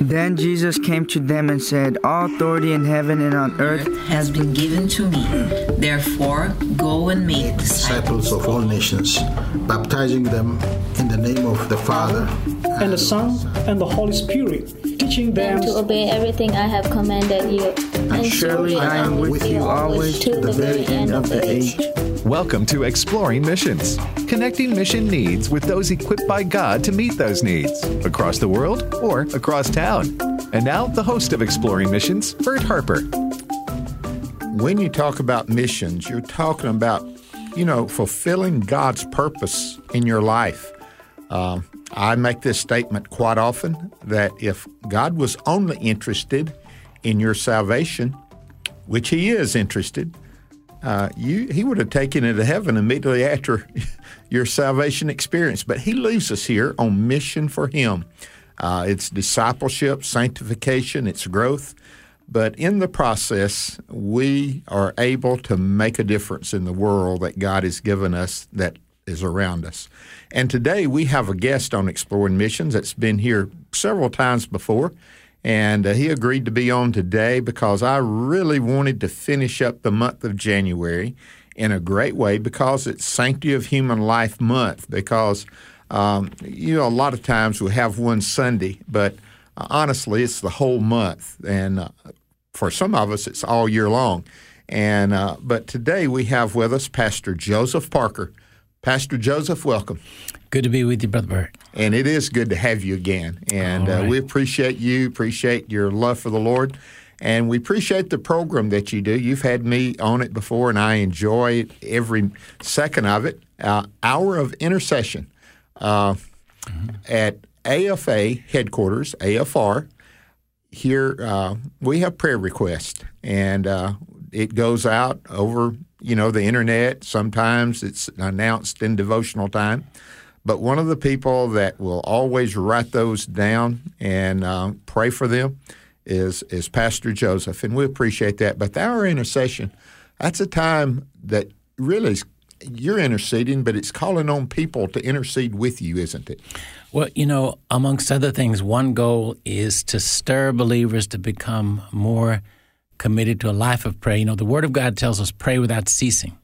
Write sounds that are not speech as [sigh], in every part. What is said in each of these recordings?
Then Jesus came to them and said, All authority in heaven and on earth has been given to me. Therefore, go and make disciples of all nations, baptizing them in the name of the Father and the Son and the Holy Spirit, teaching them to obey everything I have commanded you. And, and surely I am with you always to the very end of the age. Welcome to Exploring Missions, connecting mission needs with those equipped by God to meet those needs across the world or across town. And now, the host of Exploring Missions, Bert Harper. When you talk about missions, you're talking about, you know, fulfilling God's purpose in your life. Um, I make this statement quite often that if God was only interested in your salvation, which He is interested, uh, you, He would have taken you to heaven immediately after [laughs] your salvation experience. But He leaves us here on mission for Him. Uh, it's discipleship, sanctification, it's growth. But in the process, we are able to make a difference in the world that God has given us that is around us. And today we have a guest on Exploring Missions that's been here several times before. And uh, he agreed to be on today because I really wanted to finish up the month of January in a great way because it's Sanctity of Human Life Month. Because, um, you know, a lot of times we have one Sunday, but uh, honestly, it's the whole month. And uh, for some of us, it's all year long. And uh, but today we have with us Pastor Joseph Parker. Pastor Joseph, welcome. Good to be with you, Brother Bert. And it is good to have you again. And right. uh, we appreciate you, appreciate your love for the Lord, and we appreciate the program that you do. You've had me on it before, and I enjoy every second of it. Uh, Hour of Intercession uh, mm-hmm. at AFA headquarters, AFR. Here, uh, we have prayer requests, and uh, it goes out over you know, the internet. Sometimes it's announced in devotional time. But one of the people that will always write those down and uh, pray for them is is Pastor Joseph, and we appreciate that. But our intercession, that's a time that really is, you're interceding, but it's calling on people to intercede with you, isn't it? Well, you know, amongst other things, one goal is to stir believers to become more committed to a life of prayer. You know, the Word of God tells us pray without ceasing.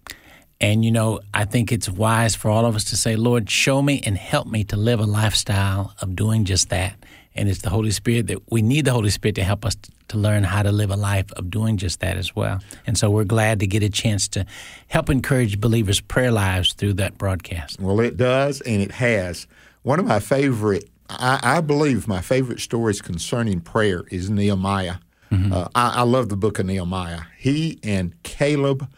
And, you know, I think it's wise for all of us to say, Lord, show me and help me to live a lifestyle of doing just that. And it's the Holy Spirit that we need the Holy Spirit to help us to learn how to live a life of doing just that as well. And so we're glad to get a chance to help encourage believers' prayer lives through that broadcast. Well, it does, and it has. One of my favorite, I, I believe my favorite stories concerning prayer is Nehemiah. Mm-hmm. Uh, I, I, love the book of Nehemiah. He and Caleb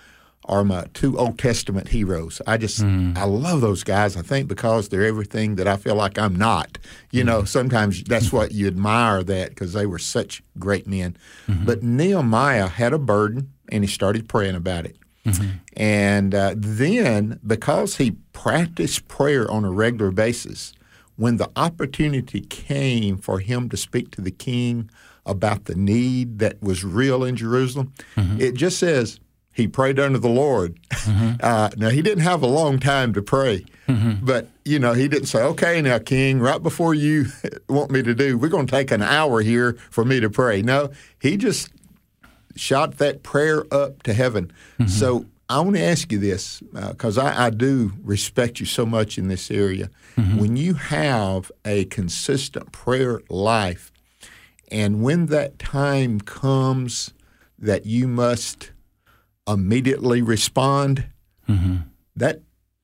are my two Old Testament heroes. I just mm. I love those guys. I think because they're everything that I feel like I'm not. You mm. know, sometimes that's what you admire that because they were such great men. Mm-hmm. But Nehemiah had a burden and he started praying about it. Mm-hmm. And uh, then because he practiced prayer on a regular basis, when the opportunity came for him to speak to the king about the need that was real in Jerusalem. Mm-hmm. It just says he prayed unto the Lord. Mm-hmm. [laughs] Uh, now he didn't have a long time to pray, mm-hmm. but you know he didn't say, "Okay, now King, right before you [laughs] want me to do, we're going to take an hour here for me to pray." No, he just shot that prayer up to heaven. Mm-hmm. So I want to ask you this because uh, I, I, do respect you so much in this area. Mm-hmm. When you have a consistent prayer life, and when that time comes that you must immediately respond, mm-hmm. that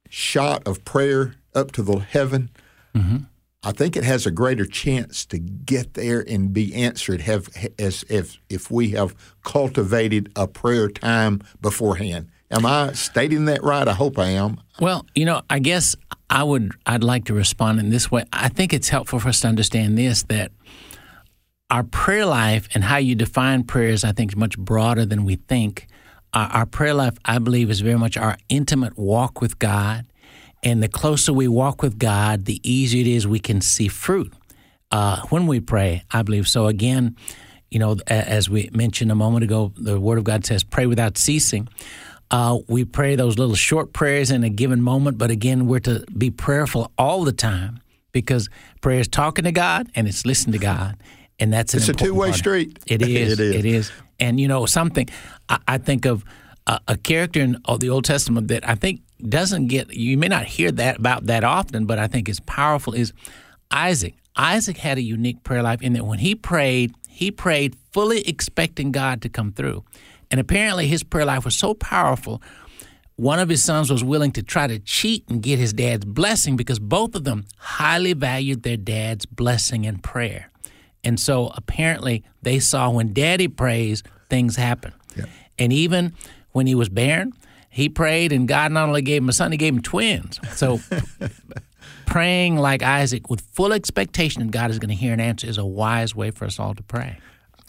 shot of prayer up to the heaven, mm-hmm. I think it has a greater chance to get there and be answered have, as if if we have cultivated a prayer time beforehand. Am I stating that right? I hope I am. Well, you know, I guess I would I'd like to respond in this way. I think it's helpful for us to understand this that our prayer life and how you define prayers, I think, is much broader than we think. Our, our, prayer life, I believe, is very much our intimate walk with God. And the closer we walk with God, the easier it is we can see fruit uh, when we pray, I believe. So, again, you know, as we mentioned a moment ago, the Word of God says, pray without ceasing. Uh, we pray those little short prayers in a given moment, but again, we're to be prayerful all the time because prayer is talking to God and it's listening to God. and that's an It's a two-way part. street. It [laughs] is. It is. It is. And you know something, I, I think of a, a character in oh, the Old Testament that I think doesn't get. You may not hear that about that often, but I think is powerful. Is Isaac. Isaac had a unique prayer life in that when he prayed, he prayed fully expecting God to come through, and apparently his prayer life was so powerful. One of his sons was willing to try to cheat and get his dad's blessing because both of them highly valued their dad's blessing and prayer. And so apparently they saw when daddy prays, things happen. And even when he was barren, he prayed and God not only gave him a son, he gave him twins. So [laughs] praying like Isaac with full expectation that God is going to hear and answer is a wise way for us all to pray.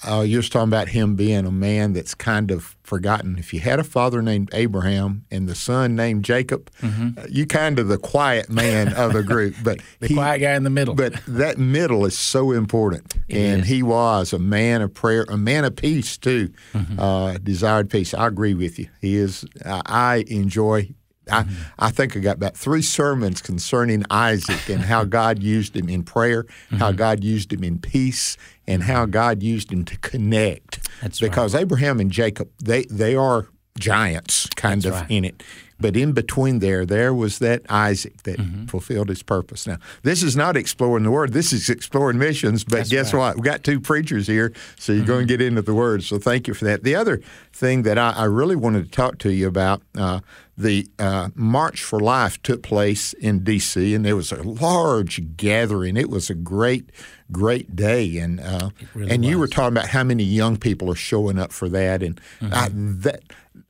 Uh, you're just talking about him being a man that's kind of forgotten. If you had a father named Abraham and the son named Jacob, uh, you kind of the quiet man of the group. But [laughs] The quiet guy in the middle. But that middle is so important, and is. he was a man of prayer, a man of peace too. Uh, desired peace. I agree with you. He is. I I enjoy. I, I think I got about three sermons concerning Isaac and how [laughs] God used him in prayer, how God used him in peace, and how God used him to connect. That's right. because Abraham and Jacob, they they are giants kind That's of right. in it. But in between there, there was that Isaac that Mm-hmm. fulfilled his purpose. Now, this is not exploring the word. This is exploring missions. But That's guess right. what? We've got two preachers here, so you're going to get into the word. So thank you for that. The other thing that I, I really wanted to talk to you about, uh, the uh, March for Life took place in D.C. and there was a large gathering. It was a great, great day, and uh, really and you were talking about how many young people are showing up for that, and I, that.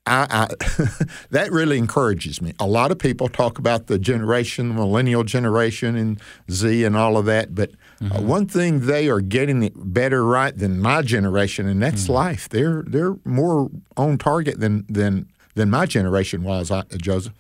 I, I, [laughs] that really encourages me. A lot of people talk about the generation, the millennial generation, and Z and all of that. But uh, one thing they are getting it better right than my generation, and that's life. They're they're more on target than than than my generation was. I, Joseph.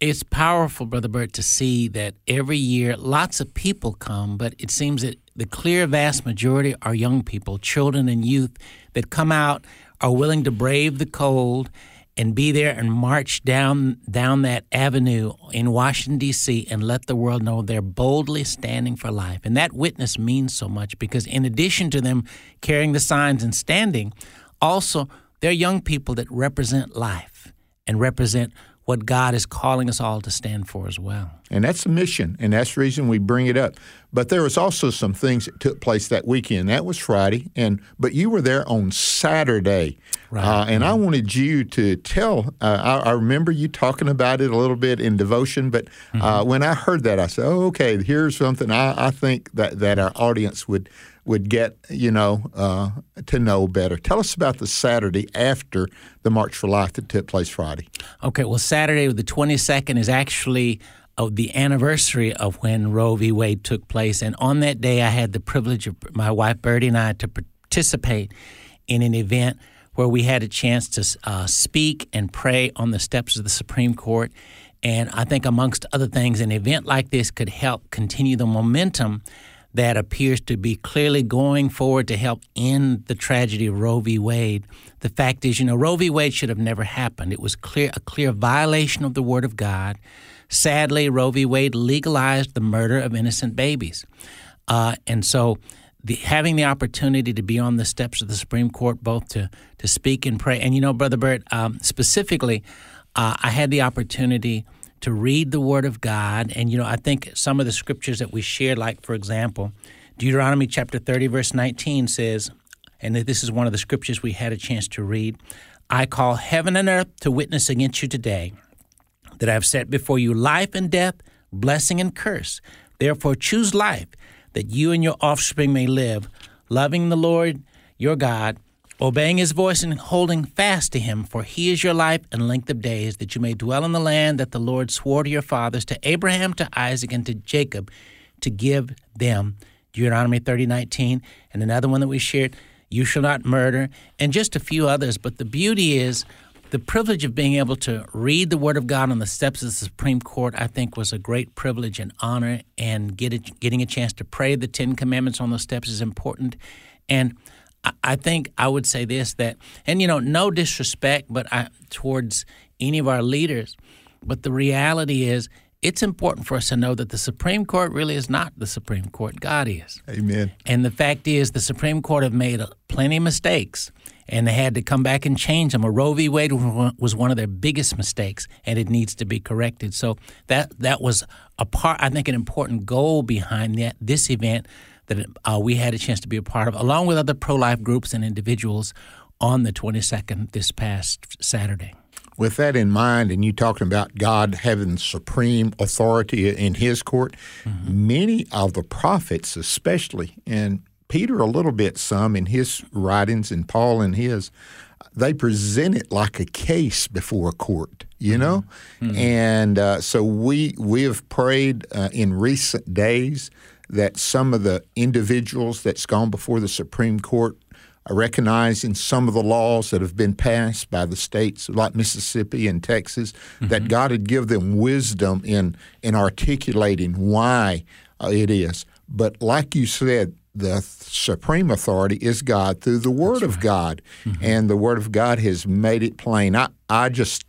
It's powerful, Brother Bert, to see that every year lots of people come, but it seems that the clear vast majority are young people, children and youth that come out, are willing to brave the cold and be there and march down down that avenue in Washington D.C. and let the world know they're boldly standing for life. And that witness means so much because in addition to them carrying the signs and standing, also they're young people that represent life and represent what God is calling us all to stand for as well. And that's the mission, and that's the reason we bring it up. But there was also some things that took place that weekend. That was Friday, and but you were there on Saturday, Right. uh, and I wanted you to tell. Uh, I, I remember you talking about it a little bit in devotion, but uh, when I heard that, I said, "Oh, okay. Here's something I, I think that that our audience would." Would get you know uh, to know better. Tell us about the Saturday after the March for Life that took place Friday. Okay, well, Saturday, the 22nd, is actually of the anniversary of when Roe v. Wade took place. And on that day, I had the privilege of my wife, Bertie, and I to participate in an event where we had a chance to uh, speak and pray on the steps of the Supreme Court. And I think, amongst other things, an event like this could help continue the momentum that appears to be clearly going forward to help end the tragedy of Roe v. Wade. The fact is, you know, Roe v. Wade should have never happened. It was clear a clear violation of the Word of God. Sadly, Roe v. Wade legalized the murder of innocent babies, uh, and so. The, having the opportunity to be on the steps of the Supreme Court, both to to speak and pray, and you know, Brother Bert, um, specifically, uh, I had the opportunity to read the Word of God. And, you know, I think some of the scriptures that we shared, like, for example, Deuteronomy chapter 30, verse 19 says, and this is one of the scriptures we had a chance to read I call heaven and earth to witness against you today that I have set before you life and death, blessing and curse. Therefore, choose life that you and your offspring may live, loving the Lord your God obeying his voice and holding fast to him, for he is your life and length of days, that you may dwell in the land that the Lord swore to your fathers, to Abraham, to Isaac, and to Jacob, to give them. Deuteronomy thirty nineteen, and another one that we shared, you shall not murder, and just a few others. But the beauty is the privilege of being able to read the Word of God on the steps of the Supreme Court, I think, was a great privilege and honor. And get a, getting a chance to pray the Ten Commandments on those steps is important. And I- think I would say this that, and you know, no disrespect, but I, towards any of our leaders, but the reality is it's important for us to know that the Supreme Court really is not the Supreme Court. God is. Amen. And the fact is, the Supreme Court have made plenty of mistakes, and they had to come back and change them. A Roe v. Wade was one of their biggest mistakes, and it needs to be corrected. So that that was a part, I think, an important goal behind that, this event that uh, we had a chance to be a part of, along with other pro-life groups and individuals, on the 22nd this past Saturday with that in mind, and you talking about God having supreme authority in His court, mm-hmm. many of the prophets, especially, and Peter a little bit, some in his writings, and Paul in his, they present it like a case before a court. You mm-hmm. know, mm-hmm. and uh, so we we have prayed uh, in recent days that some of the individuals that's gone before the Supreme Court are recognizing some of the laws that have been passed by the states like Mississippi and Texas, mm-hmm. that God would give them wisdom in in articulating why uh, it is. But like you said, the supreme authority is God through the Word That's of. God, mm-hmm. and the Word of God has made it plain. I I just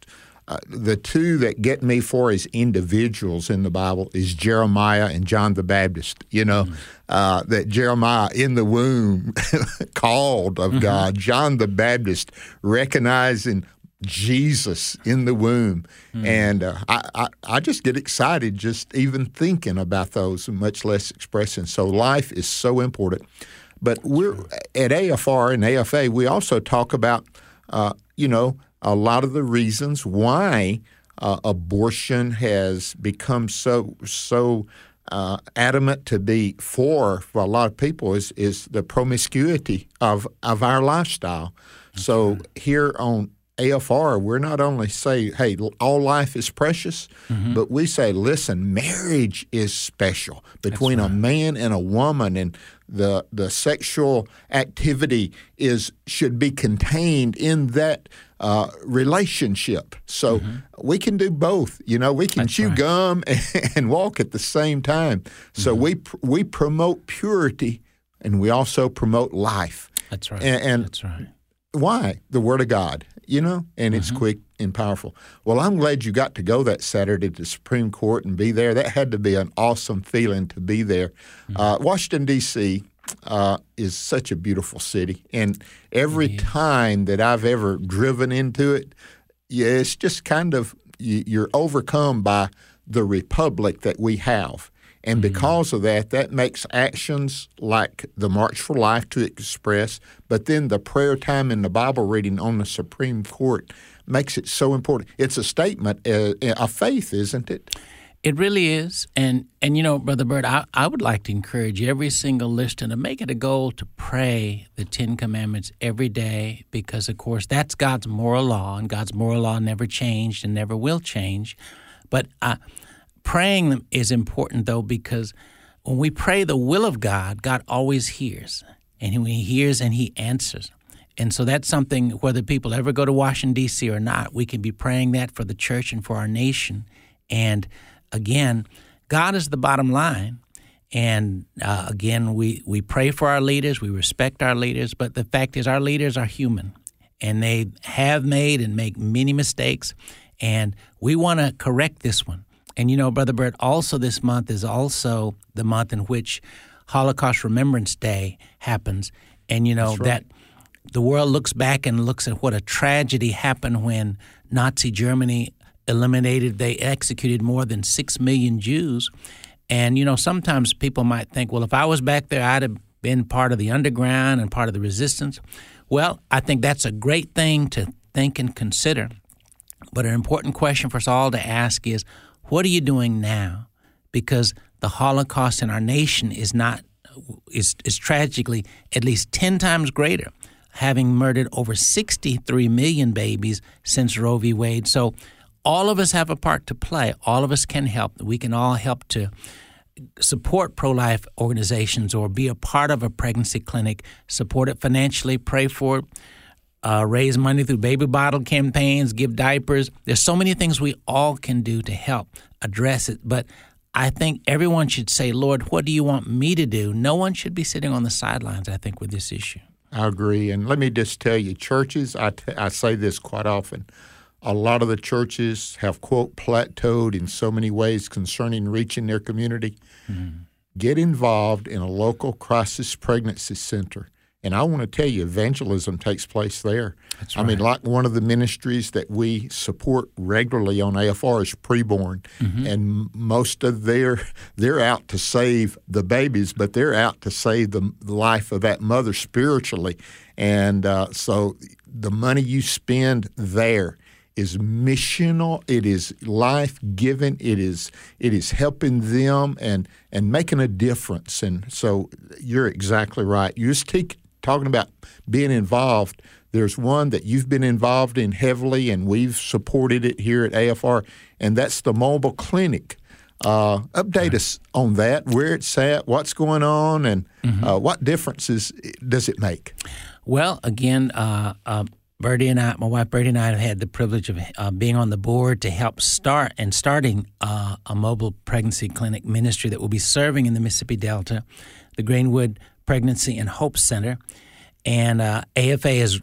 uh, the two that get me for as individuals in the Bible is Jeremiah and John the Baptist. You know, mm-hmm. uh, that Jeremiah in the womb [laughs] called of mm-hmm. God, John the Baptist recognizing Jesus in the womb. Mm-hmm. And uh, I, I, I, just get excited just even thinking about those, much less expressing. So life is so important. But we're at AFR and AFA, we also talk about, uh, you know, a lot of the reasons why uh, abortion has become so so uh, adamant to be for for a lot of people is is the promiscuity of of our lifestyle. Okay. So here on AFR, we're not only say, hey, all life is precious, mm-hmm. but we say, listen, marriage is special between right. a man and a woman, and the the sexual activity is should be contained in that uh, relationship. So mm-hmm. we can do both. You know, we can That's chew right. gum and, [laughs] and, walk at the same time. So mm-hmm. we we promote purity, and we also promote life. That's right. And, and That's right. Why the Word of God? You know, and it's mm-hmm. quick and powerful. Well, I'm glad you got to go that Saturday to the Supreme Court and be there. That had to be an awesome feeling to be there. Mm-hmm. Uh, Washington D.C uh, is such a beautiful city, and every time that I've ever driven into it, yeah, it's just kind of you're overcome by the republic that we have. And mm-hmm. because of that, that makes actions like the March for Life to express, but then the prayer time and the Bible reading on the Supreme Court makes it so important. It's a statement uh, of faith, isn't it? It really is. And and you know, Brother Bert, I, I would like to encourage every single listener to make it a goal to pray the Ten Commandments every day because of course that's God's moral law and God's moral law never changed and never will change. But uh, praying them is important though because when we pray the will of God, God always hears. And when he hears and he answers. And so that's something, whether people ever go to Washington, D.C. or not, we can be praying that for the church and for our nation. And again, God is the bottom line. And uh, again, we, we pray for our leaders, we respect our leaders, but the fact is, our leaders are human and they have made and make many mistakes. And we want to correct this one. And you know, Brother Bert, also this month is also the month in which Holocaust Remembrance Day happens. And you know, right. that the world looks back and looks at what a tragedy happened when Nazi Germany eliminated, they executed more than 6 million Jews. And, you know, sometimes people might think, well, if I was back there, I'd have been part of the underground and part of the resistance. Well, I think that's a great thing to think and consider. But an important question for us all to ask is what are you doing now? Because the Holocaust in our nation is not is is tragically at least 10 times greater, having murdered over 63 million babies since Roe v. Wade. So all of us have a part to play. All of us can help. We can all help to support pro life organizations or be a part of a pregnancy clinic, support it financially, pray for it, uh, raise money through baby bottle campaigns, give diapers. There's so many things we all can do to help address it. But I think everyone should say, Lord, what do you want me to do? No one should be sitting on the sidelines, I think, with this issue. I agree. And let me just tell you, churches, I, t- I say this quite often a lot of the churches have, quote, plateaued in so many ways concerning reaching their community. Mm-hmm. Get involved in a local crisis pregnancy center. And I want to tell you, evangelism takes place there. That's I mean, like one of the ministries that we support regularly on AFR is preborn, mm-hmm. and most of their they're out to save the babies, but they're out to save the life of that mother spiritually. And uh, so, the money you spend there is missional. It is life giving. It is it is helping them and and making a difference. And so you're exactly right. You're talking about being involved. There's one that you've been involved in heavily, and we've supported it here at AFR, and that's the mobile clinic. Uh, update us on that, where it's at, what's going on, and mm-hmm. uh, what differences does it make? Well, again, uh, Birdie and I, my wife Birdie and I have had the privilege of uh, being on the board to help start and starting uh, a mobile pregnancy clinic ministry that will be serving in the Mississippi Delta, the Greenwood Pregnancy and Hope Center. And uh, AFA has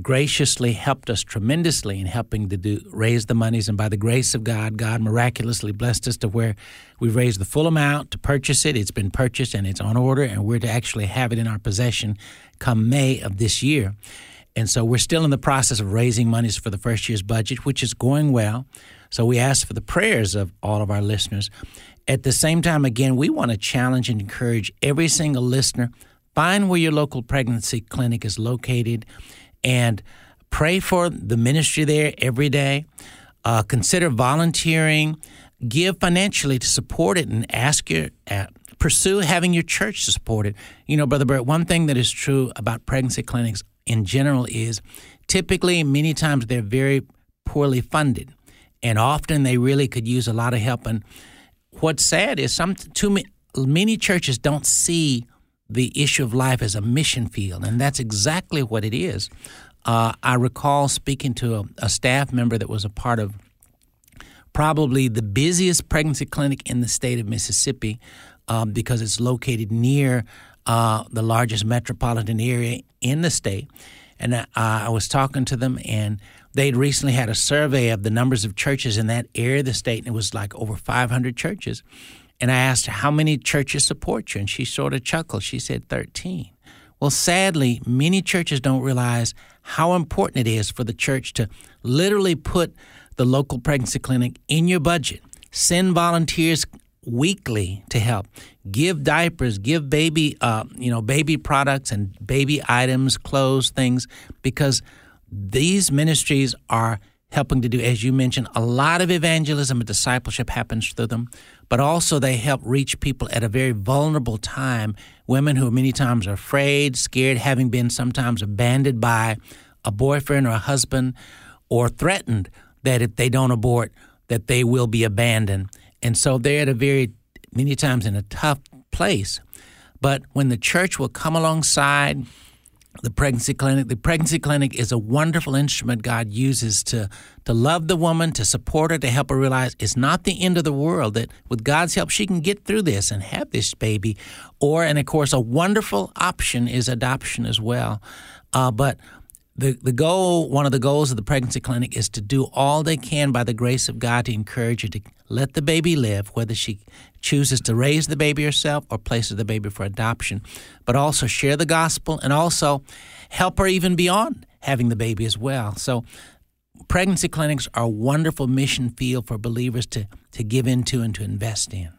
graciously helped us tremendously in helping to do raise the monies. And by the grace of God, God miraculously blessed us to where we've raised the full amount to purchase it. It's been purchased and it's on order, and we're to actually have it in our possession come May of this year. And so we're still in the process of raising monies for the first year's budget, which is going well. So we ask for the prayers of all of our listeners. At the same time, again, we want to challenge and encourage every single listener find where your local pregnancy clinic is located and pray for the ministry there every day. Uh, consider volunteering, give financially to support it, and ask your uh, pursue having your church to support it. You know, Brother Bert, one thing that is true about pregnancy clinics in general is typically, many times, they're very poorly funded. And often they really could use a lot of help. And what's sad is some too many, many churches don't see the issue of life as a mission field, and that's exactly what it is. Uh, I recall speaking to a, a, staff member that was a part of probably the busiest pregnancy clinic in the state of Mississippi um, because it's located near uh, the largest metropolitan area in the state. And uh, I was talking to them, and they'd recently had a survey of the numbers of churches in that area of the state, and it was like over 500 churches. And I asked her, How many churches support you? And she sort of chuckled. She said, 13. Well, sadly, many churches don't realize how important it is for the church to literally put the local pregnancy clinic in your budget. Send volunteers weekly to help. Give diapers, give baby, uh, you know, baby products and baby items, clothes, things, because these ministries are helping to do, as you mentioned, a lot of evangelism and discipleship happens through them, but also they help reach people at a very vulnerable time. Women who many times are afraid, scared, having been sometimes abandoned by a boyfriend or a husband, or threatened that if they don't abort, that they will be abandoned. And so they're at a very, many times in a tough place. But when the church will come alongside the pregnancy clinic, the pregnancy clinic is a wonderful instrument God uses to, to love the woman, to support her, to help her realize it's not the end of the world, that with God's help, she can get through this and have this baby. Or, and of course, a wonderful option is adoption as well. Uh, but the, the goal, one of the goals of the pregnancy clinic is to do all they can by the grace of God to encourage her to let the baby live, whether she chooses to raise the baby herself or places the baby for adoption, but also share the gospel and also help her even beyond having the baby as well. So, pregnancy clinics are a wonderful mission field for believers to, to give into and to invest in.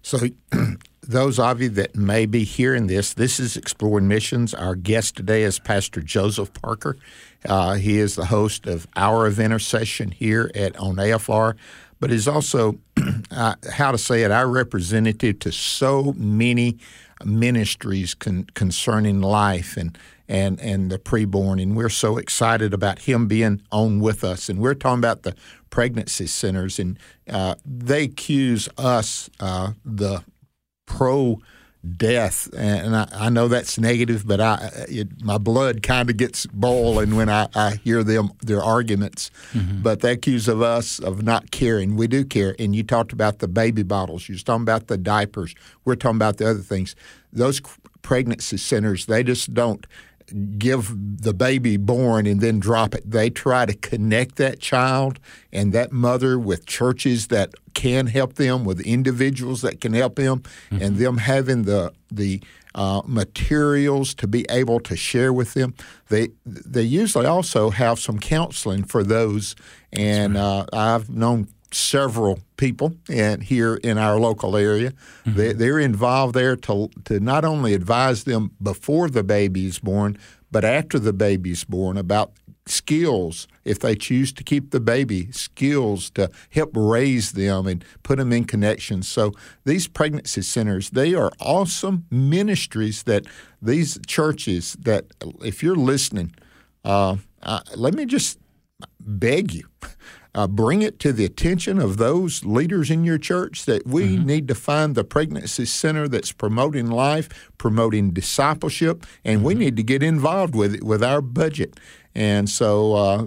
So, [clears throat] those of you that may be hearing this, this is Exploring Missions. Our guest today is Pastor Joseph Parker. Uh, he is the host of Hour of Intercession here at on AFR, but is also, [clears throat] uh, how to say it, our representative to so many ministries con- concerning life and and and the preborn. And we're so excited about him being on with us. And we're talking about the pregnancy centers, and uh, they accuse us, uh, the pro death, and I, I, know that's negative, but I it, my blood kind of gets boiling when I, I hear them their arguments. Mm-hmm. But they accuse of us of not caring. We do care, and you talked about the baby bottles. You was talking about the diapers. We're talking about the other things. Those pregnancy centers, they just don't give the baby born and then drop it. They try to connect that child and that mother with churches that can help them, with individuals that can help them, mm-hmm. and them having the the uh, materials to be able to share with them. They they usually also have some counseling for those, and right. uh, I've known several people and here in our local area. Mm-hmm. They, they're involved there to to not only advise them before the baby is born, but after the baby's born about skills if they choose to keep the baby skills to help raise them and put them in connections so these pregnancy centers they are awesome ministries that these churches that if you're listening uh, uh, let me just beg you uh, bring it to the attention of those leaders in your church that we mm-hmm. need to find the pregnancy center that's promoting life, promoting discipleship, and mm-hmm. we need to get involved with it with our budget. And so uh,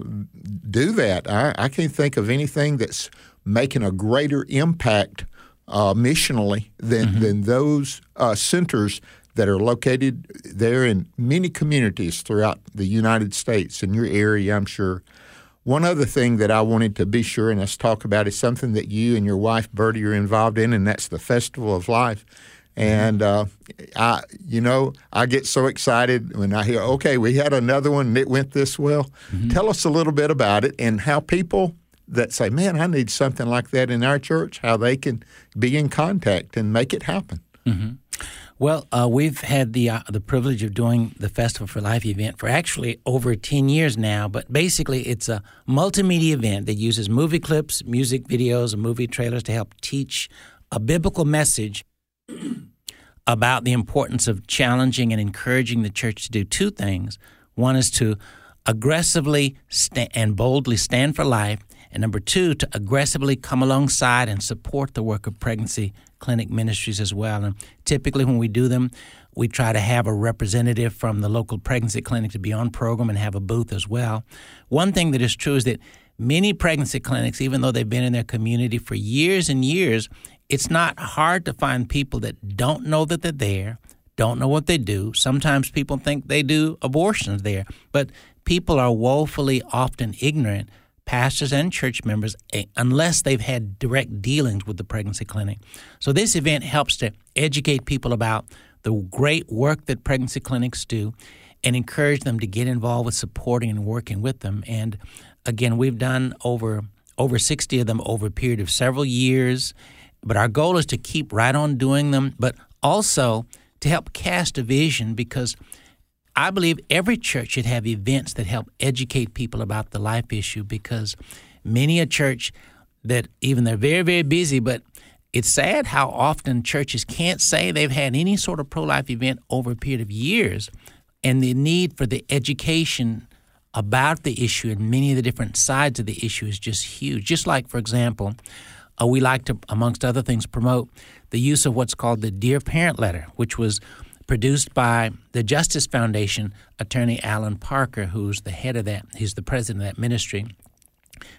do that. I, I, can't think of anything that's making a greater impact uh, missionally than, mm-hmm. than those uh, centers that are located there in many communities throughout the United States. In your area, I'm sure. One other thing that I wanted to be sure and us talk about is something that you and your wife Bertie are involved in, and that's the Festival of Life. And uh, I, you know, I get so excited when I hear, okay, we had another one and it went this well. Mm-hmm. Tell us a little bit about it and how people that say, man, I need something like that in our church, how they can be in contact and make it happen. Mm-hmm. Well, uh, we've had the uh, the privilege of doing the Festival for Life event for actually over ten years now. But basically, it's a multimedia event that uses movie clips, music videos, and movie trailers to help teach a biblical message [clears throat] about the importance of challenging and encouraging the church to do two things. One is to aggressively and boldly stand for life, and number two, to aggressively come alongside and support the work of pregnancy clinic ministries as well. And typically, when we do them, we try to have a representative from the local pregnancy clinic to be on program and have a booth as well. One thing that is true is that many pregnancy clinics, even though they've been in their community for years and years, it's not hard to find people that don't know that they're there, don't know what they do. Sometimes people think they do abortions there, but people are woefully often ignorant pastors and church members eh, unless they've had direct dealings with the pregnancy clinic. So this event helps to educate people about the great work that pregnancy clinics do and encourage them to get involved with supporting and working with them. And again, we've done over over 60 of them over a period of several years, but our goal is to keep right on doing them, but also to help cast a vision because I believe every church should have events that help educate people about the life issue because many a church that even they're very, very busy, but it's sad how often churches can't say they've had any sort of pro life event over a period of years. And the need for the education about the issue and many of the different sides of the issue is just huge. Just like, for example, uh, we like to, amongst other things, promote the use of what's called the Dear Parent Letter, which was produced by the Justice Foundation attorney Allan Parker, who's the head of that. He's the president of that ministry.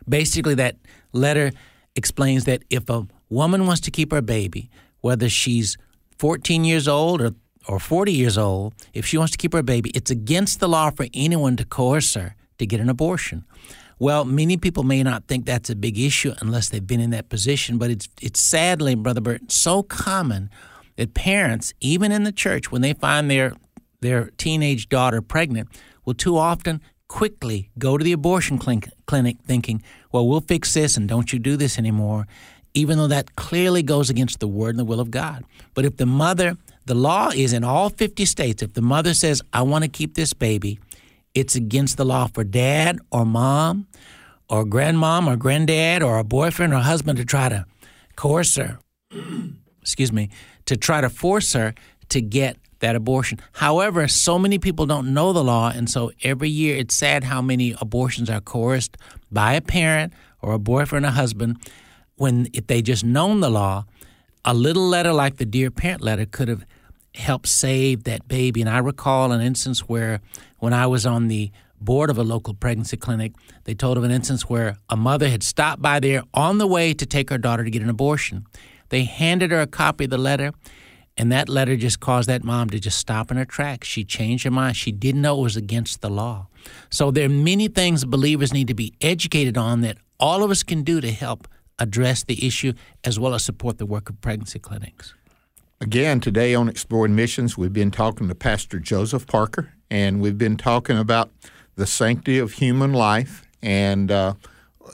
Basically, that letter explains that if a woman wants to keep her baby, whether she's 14 years old or or 40 years old, if she wants to keep her baby, it's against the law for anyone to coerce her to get an abortion. Well, many people may not think that's a big issue unless they've been in that position, but it's it's sadly, Brother Bert, so common that parents, even in the church, when they find their their teenage daughter pregnant, will too often quickly go to the abortion clinic thinking, well, we'll fix this and don't you do this anymore, even though that clearly goes against the word and the will of God. But if the mother, the law is in all 50 states, if the mother says, I want to keep this baby, it's against the law for dad or mom or grandmom or granddad or a boyfriend or husband to try to coerce her, [clears throat] excuse me, to try to force her to get that abortion. However, so many people don't know the law, and so every year it's sad how many abortions are coerced by a parent or a boyfriend or husband when if they just known the law, a little letter like the Dear Parent letter could have helped save that baby. And I recall an instance where when I was on the board of a local pregnancy clinic, they told of an instance where a mother had stopped by there on the way to take her daughter to get an abortion. They handed her a copy of the letter, And that letter just caused that mom to just stop in her tracks. She changed her mind. She didn't know it was against the law. So there are many things believers need to be educated on that all of us can do to help address the issue as well as support the work of pregnancy clinics. Again, today on Exploring Missions, we've been talking to Pastor Joseph Parker, and we've been talking about the sanctity of human life. And uh,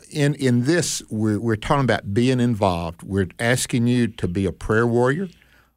in in this, we're, we're talking about being involved. We're asking you to be a prayer warrior,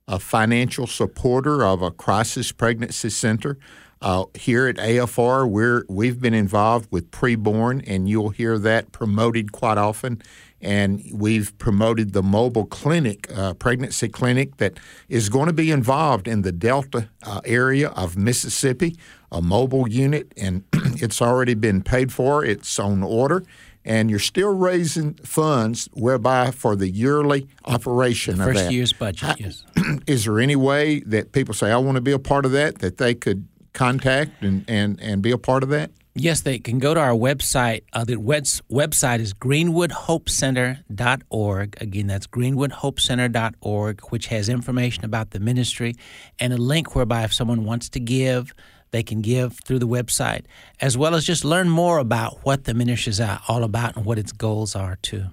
a financial supporter of a crisis pregnancy center. Uh, here at AFR, we're we've been involved with preborn, and you'll hear that promoted quite often. And we've promoted the mobile clinic, uh, pregnancy clinic, that is going to be involved in the Delta uh, area of Mississippi, a mobile unit, and [clears throat] it's already been paid for. It's on order, and you're still raising funds whereby for the yearly operation First of that. year's budget, yes. [clears throat] is there any way that people say, I want to be a part of that, that they could contact and, and, and be a part of that? Yes, they can go to our website. Uh, the website is greenwoodhopecenter.org. Again, that's greenwoodhopecenter.org, which has information about the ministry and a link whereby if someone wants to give, they can give through the website, as well as just learn more about what the ministry is all about and what its goals are, too.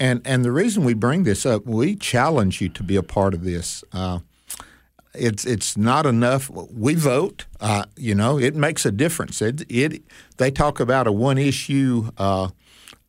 And and the reason we bring this up, we challenge you to be a part of this. Uh, it's it's not enough. We vote. Uh, you know, it makes a difference. It it they talk about a one issue uh,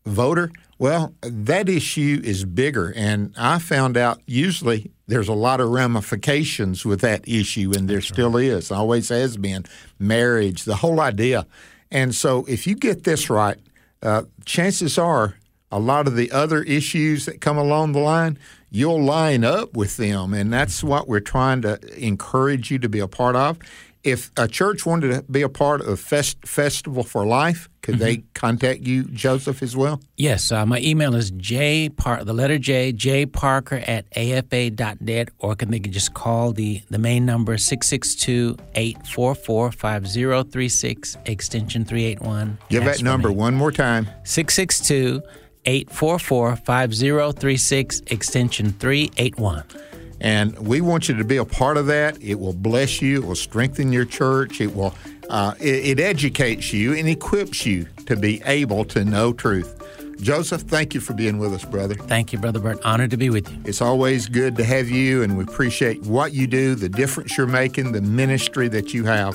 voter. Well, that issue is bigger, and I found out usually there's a lot of ramifications with that issue, and there still is, always has been. Marriage, the whole idea, and so if you get this right, uh, chances are a lot of the other issues that come along the line, you'll line up with them. And that's what we're trying to encourage you to be a part of. If a church wanted to be a part of Fest- Festival for Life, could mm-hmm. they contact you, Joseph, as well? Yes. Uh, my email is j par- the letter J, J Parker at afa.net, or can they can just call the, the main number 662 844 5036, extension 381. Give that number one more time 662 844 5036, extension 381. And we want you to be a part of that. It will bless you, it will strengthen your church, it will uh, it, it educates you and equips you to be able to know truth. Joseph, thank you for being with us, brother. Thank you, Brother Bert. Honored to be with you. It's always good to have you, and we appreciate what you do, the difference you're making, the ministry that you have.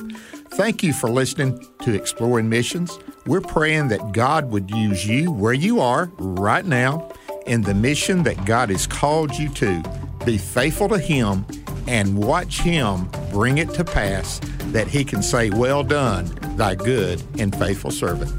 Thank you for listening to Exploring Missions. We're praying that God would use you where you are right now in the mission that God has called you to. Be faithful to Him and watch Him bring it to pass that He can say, Well done, thy good and faithful servant.